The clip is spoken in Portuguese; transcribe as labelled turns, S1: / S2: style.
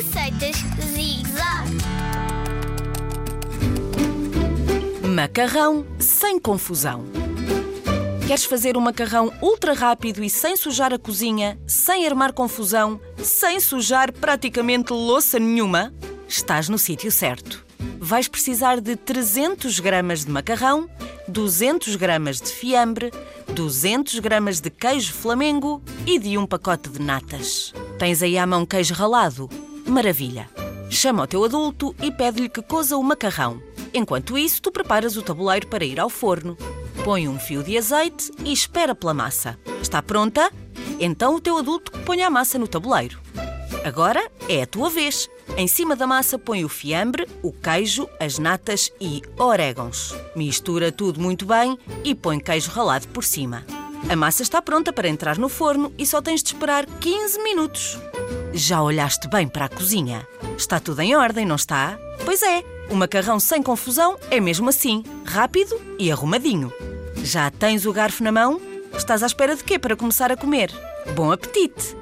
S1: Receitas Zig Zag.
S2: Macarrão sem confusão. Queres fazer um macarrão ultra rápido e sem sujar a cozinha, sem armar confusão, sem sujar praticamente louça nenhuma? Estás no sítio certo. Vais precisar de 300 gramas de macarrão, 200 gramas de fiambre, 200 gramas de queijo flamengo e de um pacote de natas. Tens aí à mão queijo ralado? Maravilha! Chama o teu adulto e pede-lhe que coza o macarrão. Enquanto isso, tu preparas o tabuleiro para ir ao forno. Põe um fio de azeite e espera pela massa. Está pronta? Então o teu adulto põe a massa no tabuleiro. Agora é a tua vez. Em cima da massa põe o fiambre, o queijo, as natas e orégãos. Mistura tudo muito bem e põe queijo ralado por cima. A massa está pronta para entrar no forno e só tens de esperar 15 minutos. Já olhaste bem para a cozinha? Está tudo em ordem, não está? Pois é, o macarrão sem confusão é mesmo assim, rápido e arrumadinho. Já tens o garfo na mão? Estás à espera de quê para começar a comer? Bom apetite!